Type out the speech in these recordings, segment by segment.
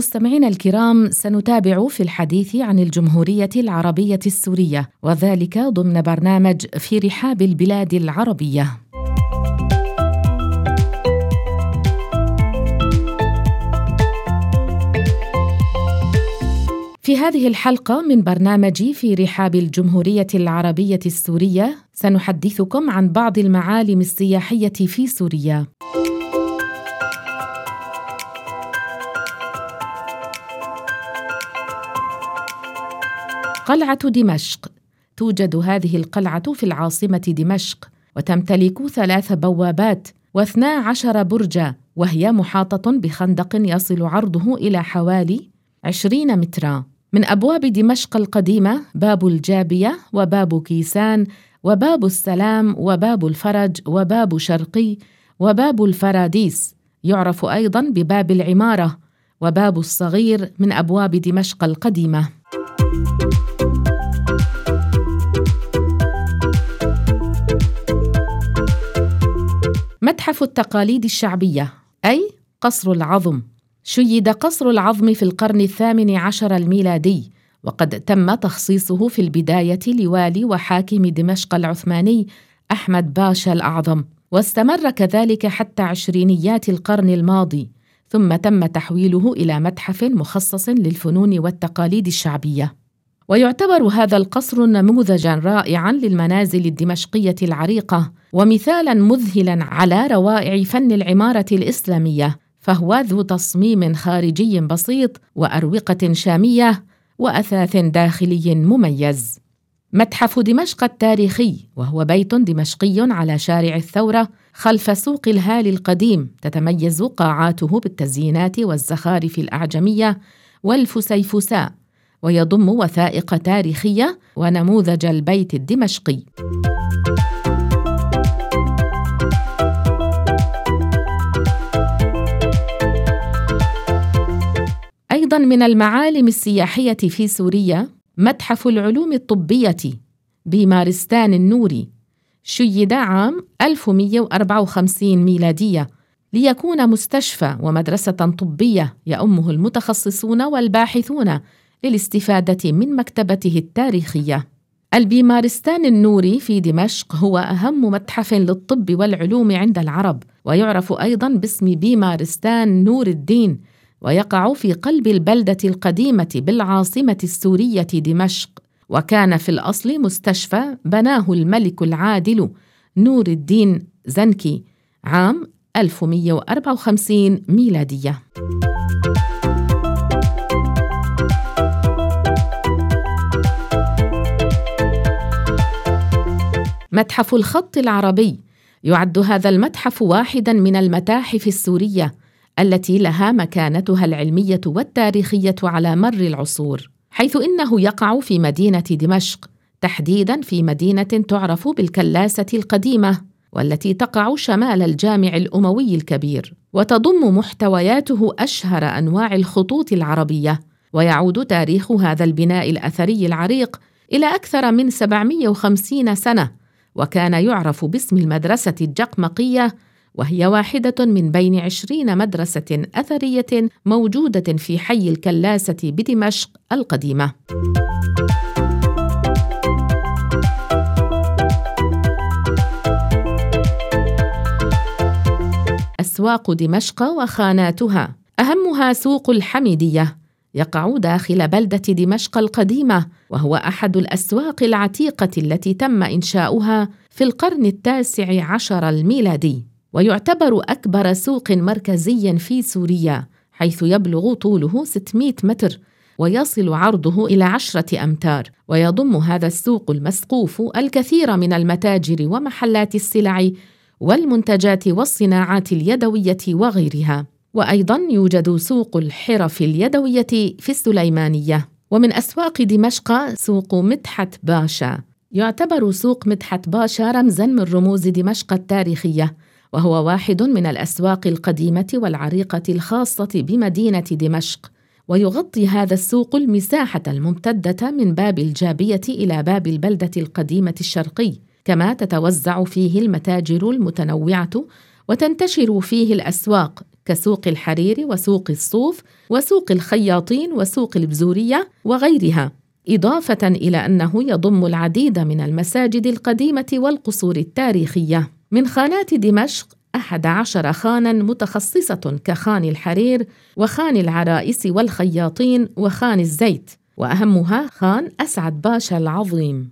مستمعينا الكرام سنتابع في الحديث عن الجمهورية العربية السورية وذلك ضمن برنامج في رحاب البلاد العربية في هذه الحلقة من برنامج في رحاب الجمهورية العربية السورية سنحدثكم عن بعض المعالم السياحية في سوريا. قلعة دمشق. توجد هذه القلعة في العاصمة دمشق وتمتلك ثلاث بوابات واثنا عشر برجا وهي محاطة بخندق يصل عرضه إلى حوالي عشرين مترا. من أبواب دمشق القديمة باب الجابية وباب كيسان وباب السلام وباب الفرج وباب شرقي وباب الفراديس. يعرف أيضا بباب العمارة وباب الصغير من أبواب دمشق القديمة. متحف التقاليد الشعبية أي قصر العظم. شيد قصر العظم في القرن الثامن عشر الميلادي وقد تم تخصيصه في البداية لوالي وحاكم دمشق العثماني أحمد باشا الأعظم. واستمر كذلك حتى عشرينيات القرن الماضي ثم تم تحويله إلى متحف مخصص للفنون والتقاليد الشعبية. ويعتبر هذا القصر نموذجا رائعا للمنازل الدمشقية العريقة ومثالا مذهلا على روائع فن العمارة الإسلامية فهو ذو تصميم خارجي بسيط وأروقة شامية وأثاث داخلي مميز. متحف دمشق التاريخي وهو بيت دمشقي على شارع الثورة خلف سوق الهال القديم تتميز قاعاته بالتزيينات والزخارف الأعجمية والفسيفساء. ويضم وثائق تاريخية ونموذج البيت الدمشقي. أيضا من المعالم السياحية في سوريا متحف العلوم الطبية بمارستان النوري شيد عام 1154 ميلادية ليكون مستشفى ومدرسة طبية يؤمه المتخصصون والباحثون للاستفادة من مكتبته التاريخية. البيمارستان النوري في دمشق هو أهم متحف للطب والعلوم عند العرب، ويعرف أيضا باسم بيمارستان نور الدين، ويقع في قلب البلدة القديمة بالعاصمة السورية دمشق، وكان في الأصل مستشفى بناه الملك العادل نور الدين زنكي عام 1154 ميلادية. متحف الخط العربي. يعد هذا المتحف واحدا من المتاحف السورية التي لها مكانتها العلمية والتاريخية على مر العصور حيث إنه يقع في مدينة دمشق تحديدا في مدينة تعرف بالكلاسة القديمة والتي تقع شمال الجامع الأموي الكبير. وتضم محتوياته أشهر أنواع الخطوط العربية ويعود تاريخ هذا البناء الأثري العريق إلى أكثر من 750 سنة. وكان يعرف باسم المدرسة الجقمقية وهي واحدة من بين عشرين مدرسة أثرية موجودة في حي الكلاسة بدمشق القديمة. أسواق دمشق وخاناتها أهمها سوق الحميدية يقع داخل بلدة دمشق القديمة وهو أحد الأسواق العتيقة التي تم إنشاؤها في القرن التاسع عشر الميلادي. ويعتبر أكبر سوق مركزي في سوريا حيث يبلغ طوله 600 متر ويصل عرضه إلى عشرة أمتار. ويضم هذا السوق المسقوف الكثير من المتاجر ومحلات السلع والمنتجات والصناعات اليدوية وغيرها. وأيضا يوجد سوق الحرف اليدوية في السليمانية ومن أسواق دمشق سوق مدحت باشا. يعتبر سوق مدحت باشا رمزا من رموز دمشق التاريخية وهو واحد من الأسواق القديمة والعريقة الخاصة بمدينة دمشق. ويغطي هذا السوق المساحة الممتدة من باب الجابية إلى باب البلدة القديمة الشرقي كما تتوزع فيه المتاجر المتنوعة وتنتشر فيه الأسواق كسوق الحرير وسوق الصوف وسوق الخياطين وسوق البزورية وغيرها إضافة إلى أنه يضم العديد من المساجد القديمة والقصور التاريخية. من خانات دمشق أحد عشر خانا متخصصة كخان الحرير وخان العرائس والخياطين وخان الزيت وأهمها خان أسعد باشا العظيم.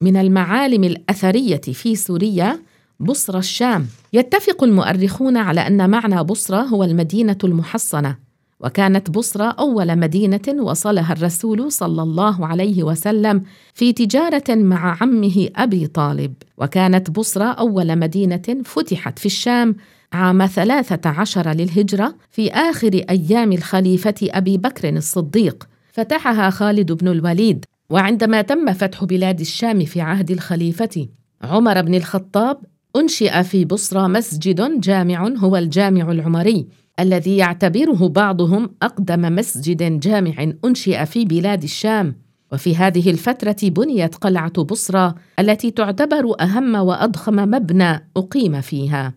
من المعالم الأثرية في سوريا بصرى الشام. يتفق المؤرخون على أن معنى بصرى هو المدينة المحصنة وكانت بصرى أول مدينة وصلها الرسول صلى الله عليه وسلم في تجارة مع عمه أبي طالب. وكانت بصرى أول مدينة فتحت في الشام عام ثلاثة عشر للهجرة في آخر أيام الخليفة أبي بكر الصديق. فتحها خالد بن الوليد. وعندما تم فتح بلاد الشام في عهد الخليفة عمر بن الخطاب أنشئ في بصرى مسجد جامع هو الجامع العمري الذي يعتبره بعضهم أقدم مسجد جامع أنشئ في بلاد الشام وفي هذه الفترة بنيت قلعة بصرى التي تعتبر أهم وأضخم مبنى أقيم فيها.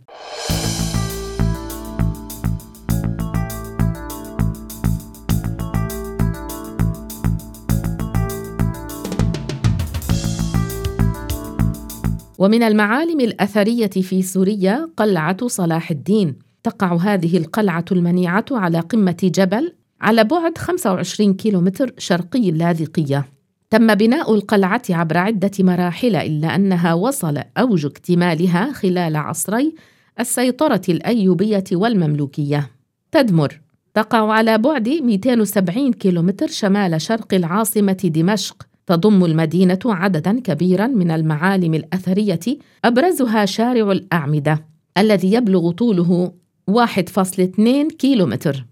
ومن المعالم الأثرية في سوريا قلعة صلاح الدين. تقع هذه القلعة المنيعة على قمة جبل على بعد 25 كيلومتر شرقي اللاذقية. تم بناء القلعة عبر عدة مراحل إلا أنها وصل أوج اكتمالها خلال عصري السيطرة الأيوبية والمملوكية. تدمر. تقع على بعد 270 كيلومتر شمال شرق العاصمة دمشق تضم المدينة عددا كبيرا من المعالم الأثرية أبرزها شارع الأعمدة الذي يبلغ طوله 1.2 كيلومتر.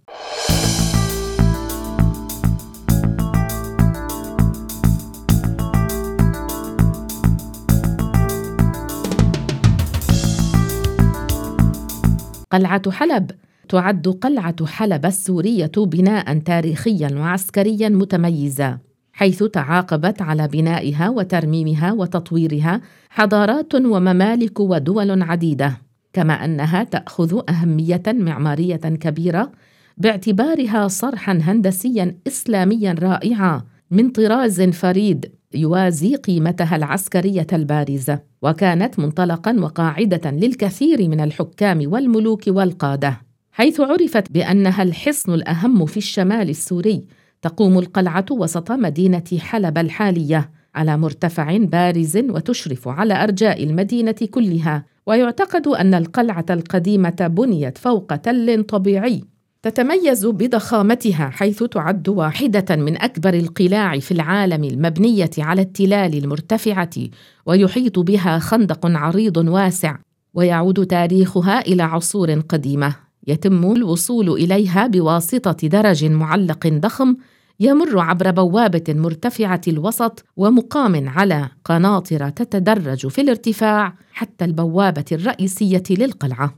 قلعة حلب. تعد قلعة حلب السورية بناء تاريخيا وعسكريا متميزا. حيث تعاقبت على بنائها وترميمها وتطويرها حضارات وممالك ودول عديدة كما أنها تأخذ أهمية معمارية كبيرة باعتبارها صرحا هندسيا اسلاميا رائعا من طراز فريد يوازي قيمتها العسكرية البارزه وكانت منطلقا وقاعدة للكثير من الحكام والملوك والقادة حيث عرفت بأنها الحصن الأهم في الشمال السوري تقوم القلعة وسط مدينة حلب الحالية على مرتفع بارز وتشرف على أرجاء المدينة كلها. ويعتقد أن القلعة القديمة بنيت فوق تل طبيعي تتميز بضخامتها حيث تعد واحدة من أكبر القلاع في العالم المبنية على التلال المرتفعة ويحيط بها خندق عريض واسع ويعود تاريخها إلى عصور قديمة. يتم الوصول إليها بواسطة درج معلق ضخم يمر عبر بوابة مرتفعة الوسط ومقام على قناطر تتدرج في الارتفاع حتى البوابة الرئيسية للقلعة.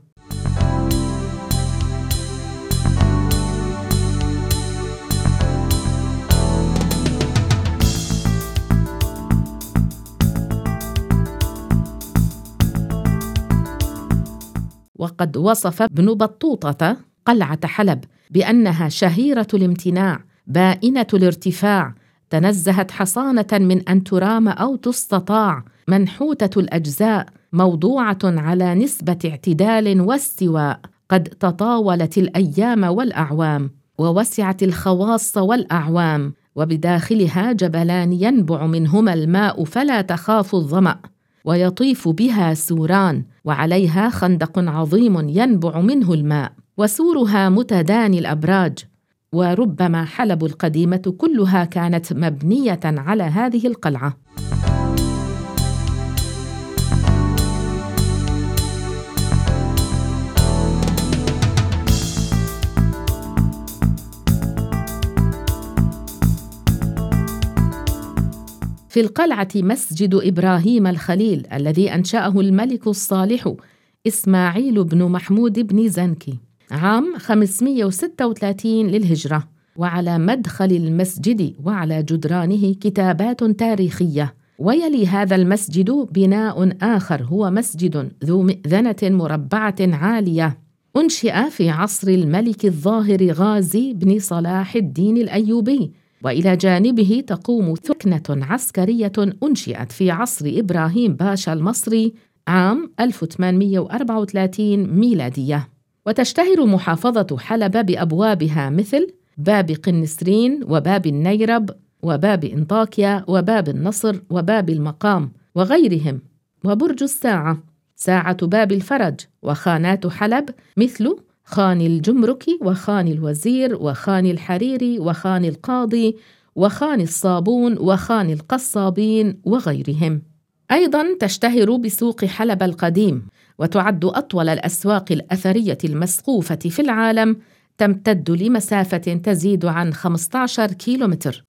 وقد وصف ابن بطوطة قلعة حلب بأنها شهيرة الامتناع بائنة الارتفاع تنزهت حصانة من أن ترام أو تستطاع منحوتة الأجزاء موضوعة على نسبة اعتدال واستواء قد تطاولت الأيام والأعوام ووسعت الخواص والأعوام وبداخلها جبلان ينبع منهما الماء فلا تخاف الظمأ ويطيف بها سوران وعليها خندق عظيم ينبع منه الماء وسورها متداني الأبراج. وربما حلب القديمة كلها كانت مبنية على هذه القلعة. في القلعة مسجد إبراهيم الخليل الذي أنشأه الملك الصالح إسماعيل بن محمود بن زنكي عام 536 للهجرة وعلى مدخل المسجد وعلى جدرانه كتابات تاريخية. ويلي هذا المسجد بناء آخر هو مسجد ذو مئذنة مربعة عالية أنشئ في عصر الملك الظاهر غازي بن صلاح الدين الأيوبي. وإلى جانبه تقوم ثكنة عسكرية أنشئت في عصر إبراهيم باشا المصري عام 1834 ميلادية. وتشتهر محافظة حلب بأبوابها مثل باب قنسرين وباب النيرب وباب إنطاكيا وباب النصر وباب المقام وغيرهم. وبرج الساعة ساعة باب الفرج وخانات حلب مثل خان الجمرك وخان الوزير وخان الحريري وخان القاضي وخان الصابون وخان القصابين وغيرهم. أيضا تشتهر بسوق حلب القديم وتعد أطول الأسواق الأثرية المسقوفة في العالم تمتد لمسافة تزيد عن 15 كيلومتر.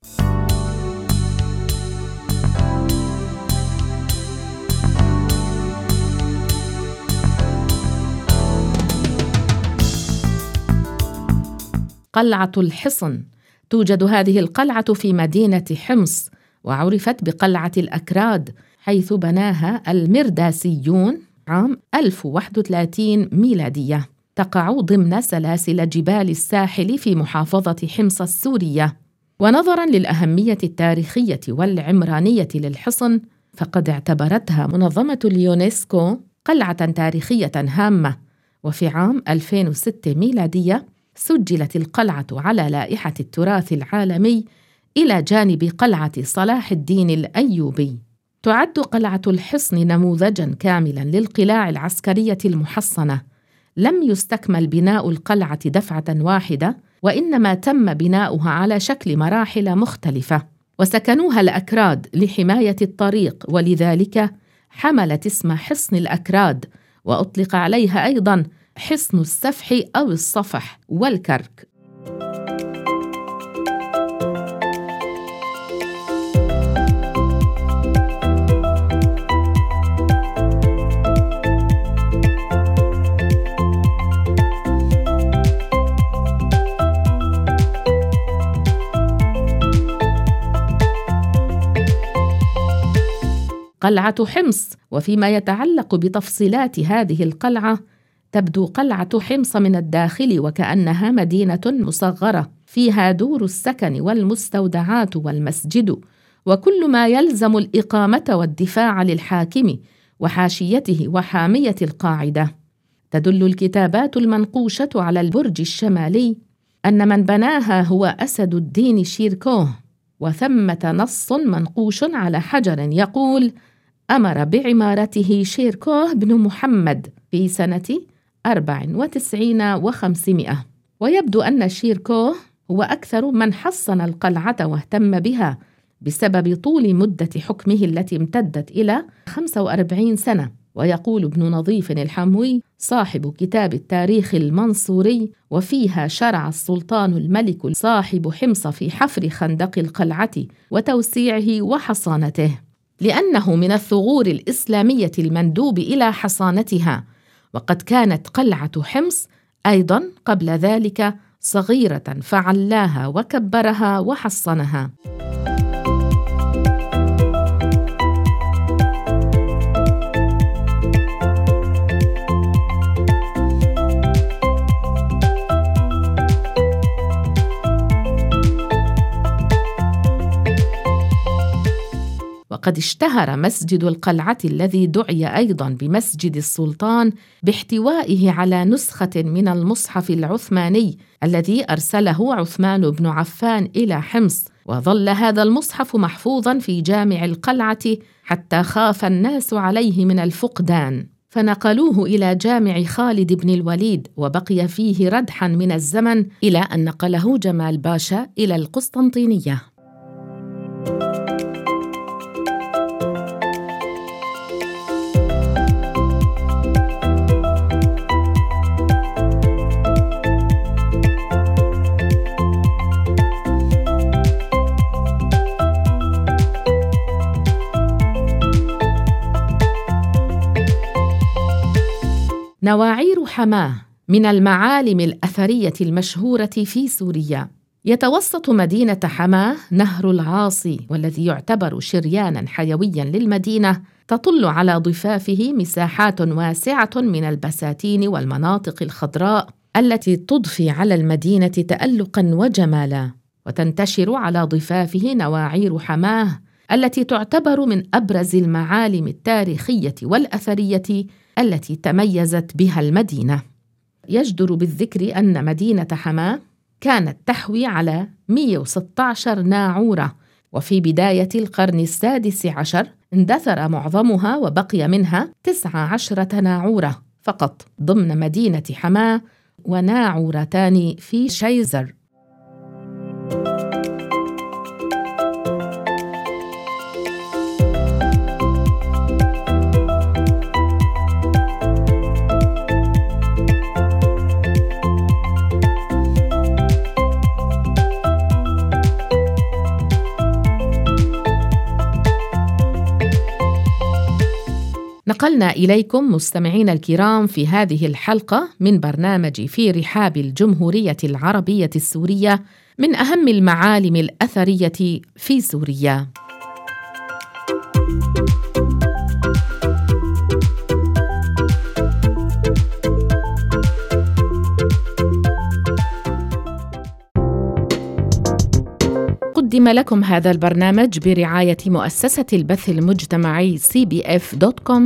قلعة الحصن. توجد هذه القلعة في مدينة حمص وعرفت بقلعة الأكراد حيث بناها المرداسيون عام 1031 ميلادية. تقع ضمن سلاسل جبال الساحل في محافظة حمص السورية. ونظرا للأهمية التاريخية والعمرانية للحصن فقد اعتبرتها منظمة اليونسكو قلعة تاريخية هامة. وفي عام 2006 ميلادية سجلت القلعة على لائحة التراث العالمي إلى جانب قلعة صلاح الدين الأيوبي. تعد قلعة الحصن نموذجا كاملا للقلاع العسكرية المحصنة. لم يستكمل بناء القلعة دفعة واحدة، وإنما تم بناؤها على شكل مراحل مختلفة. وسكنوها الأكراد لحماية الطريق ولذلك حملت اسم حصن الأكراد وأطلق عليها أيضا حصن السفح أو الصفح والكرك. قلعة حمص وفيما يتعلق بتفصيلات هذه القلعة تبدو قلعة حمص من الداخل وكأنها مدينة مصغرة فيها دور السكن والمستودعات والمسجد وكل ما يلزم الإقامة والدفاع للحاكم وحاشيته وحامية القاعدة. تدل الكتابات المنقوشة على البرج الشمالي أن من بناها هو أسد الدين شيركوه وثمة نص منقوش على حجر يقول أمر بعمارته شيركوه بن محمد في سنة 94 و500 ويبدو أن شيركوه هو أكثر من حصن القلعة واهتم بها بسبب طول مدة حكمه التي امتدت إلى 45 سنة. ويقول ابن نظيف الحموي صاحب كتاب التاريخ المنصوري وفيها شرع السلطان الملك صاحب حمص في حفر خندق القلعة وتوسيعه وحصانته لأنه من الثغور الإسلامية المندوب إلى حصانتها. وقد كانت قلعة حمص أيضا قبل ذلك صغيرة فعلاها وكبرها وحصنها. وقد اشتهر مسجد القلعة الذي دعي أيضا بمسجد السلطان باحتوائه على نسخة من المصحف العثماني الذي أرسله عثمان بن عفان إلى حمص. وظل هذا المصحف محفوظا في جامع القلعة حتى خاف الناس عليه من الفقدان. فنقلوه إلى جامع خالد بن الوليد وبقي فيه ردحا من الزمن إلى أن نقله جمال باشا إلى القسطنطينية. نواعير حماه من المعالم الأثرية المشهورة في سوريا. يتوسط مدينة حماه نهر العاصي والذي يعتبر شريانا حيويا للمدينة تطل على ضفافه مساحات واسعة من البساتين والمناطق الخضراء التي تضفي على المدينة تألقا وجمالا. وتنتشر على ضفافه نواعير حماه التي تعتبر من أبرز المعالم التاريخية والأثرية التي تميزت بها المدينة. يجدر بالذكر أن مدينة حماه كانت تحوي على 116 ناعورة وفي بداية القرن السادس عشر اندثر معظمها وبقي منها 19 ناعورة فقط ضمن مدينة حماه وناعورتان في شيزر. نقلنا إليكم مستمعينا الكرام في هذه الحلقة من برنامج في رحاب الجمهورية العربية السورية من أهم المعالم الأثرية في سوريا. قدم لكم هذا البرنامج برعاية مؤسسة البث المجتمعي cbf.com.au